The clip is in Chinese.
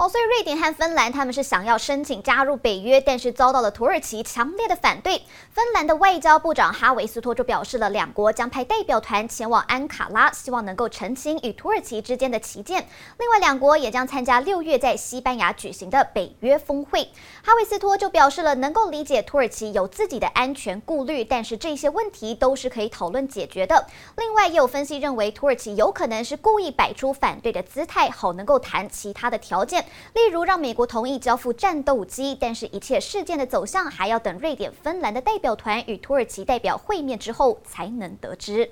哦，所以瑞典和芬兰他们是想要申请加入北约，但是遭到了土耳其强烈的反对。芬兰的外交部长哈维斯托就表示了，两国将派代表团前往安卡拉，希望能够澄清与土耳其之间的歧见。另外，两国也将参加六月在西班牙举行的北约峰会。哈维斯托就表示了，能够理解土耳其有自己的安全顾虑，但是这些问题都是可以讨论解决的。另外，也有分析认为，土耳其有可能是故意摆出反对的姿态，好能够谈其他的条件。例如让美国同意交付战斗机，但是一切事件的走向还要等瑞典、芬兰的代表团与土耳其代表会面之后才能得知。